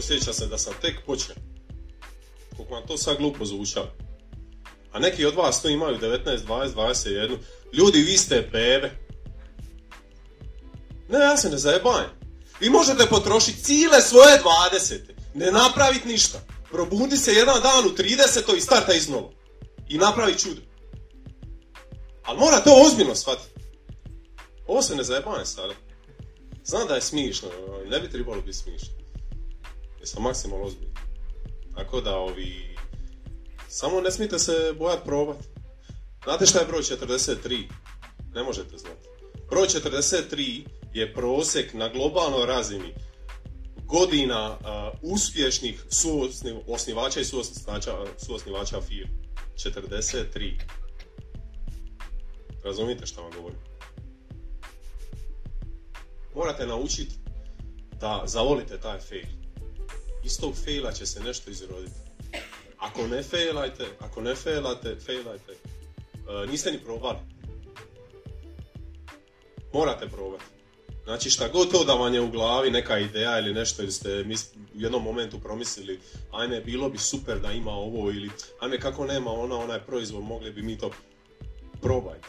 osjeća se da sam tek počeo. Koliko vam to sad glupo zvučao. A neki od vas to imaju 19, 20, 21. Ljudi, vi ste bebe. Ne, ja se ne zajebajem. Vi možete potrošiti cijele svoje 20. Ne napraviti ništa. Probundi se jedan dan u 30. i starta iznova. I napravi čudo. Ali mora to ozbiljno shvatiti. Ovo se ne zajebavam sada. Znam da je smišno, ne bi trebalo biti smišno. Jer sam maksimalno ozbiljno. Tako da ovi... Samo ne smijete se bojati probati. Znate šta je broj 43? Ne možete znati. Broj 43 je prosjek na globalnoj razini godina uspješnih osnivača i suosnivača, suosnivača firme. 43. Razumite što vam govorim? Morate naučiti da zavolite taj fail. Iz tog faila će se nešto izroditi. Ako ne failajte, ako ne failate, failajte, e, niste ni probali. Morate probati. Znači šta god to da vam je u glavi neka ideja ili nešto ili ste u jednom momentu promislili ajme bilo bi super da ima ovo ili ajme kako nema ona onaj proizvod mogli bi mi to probajte.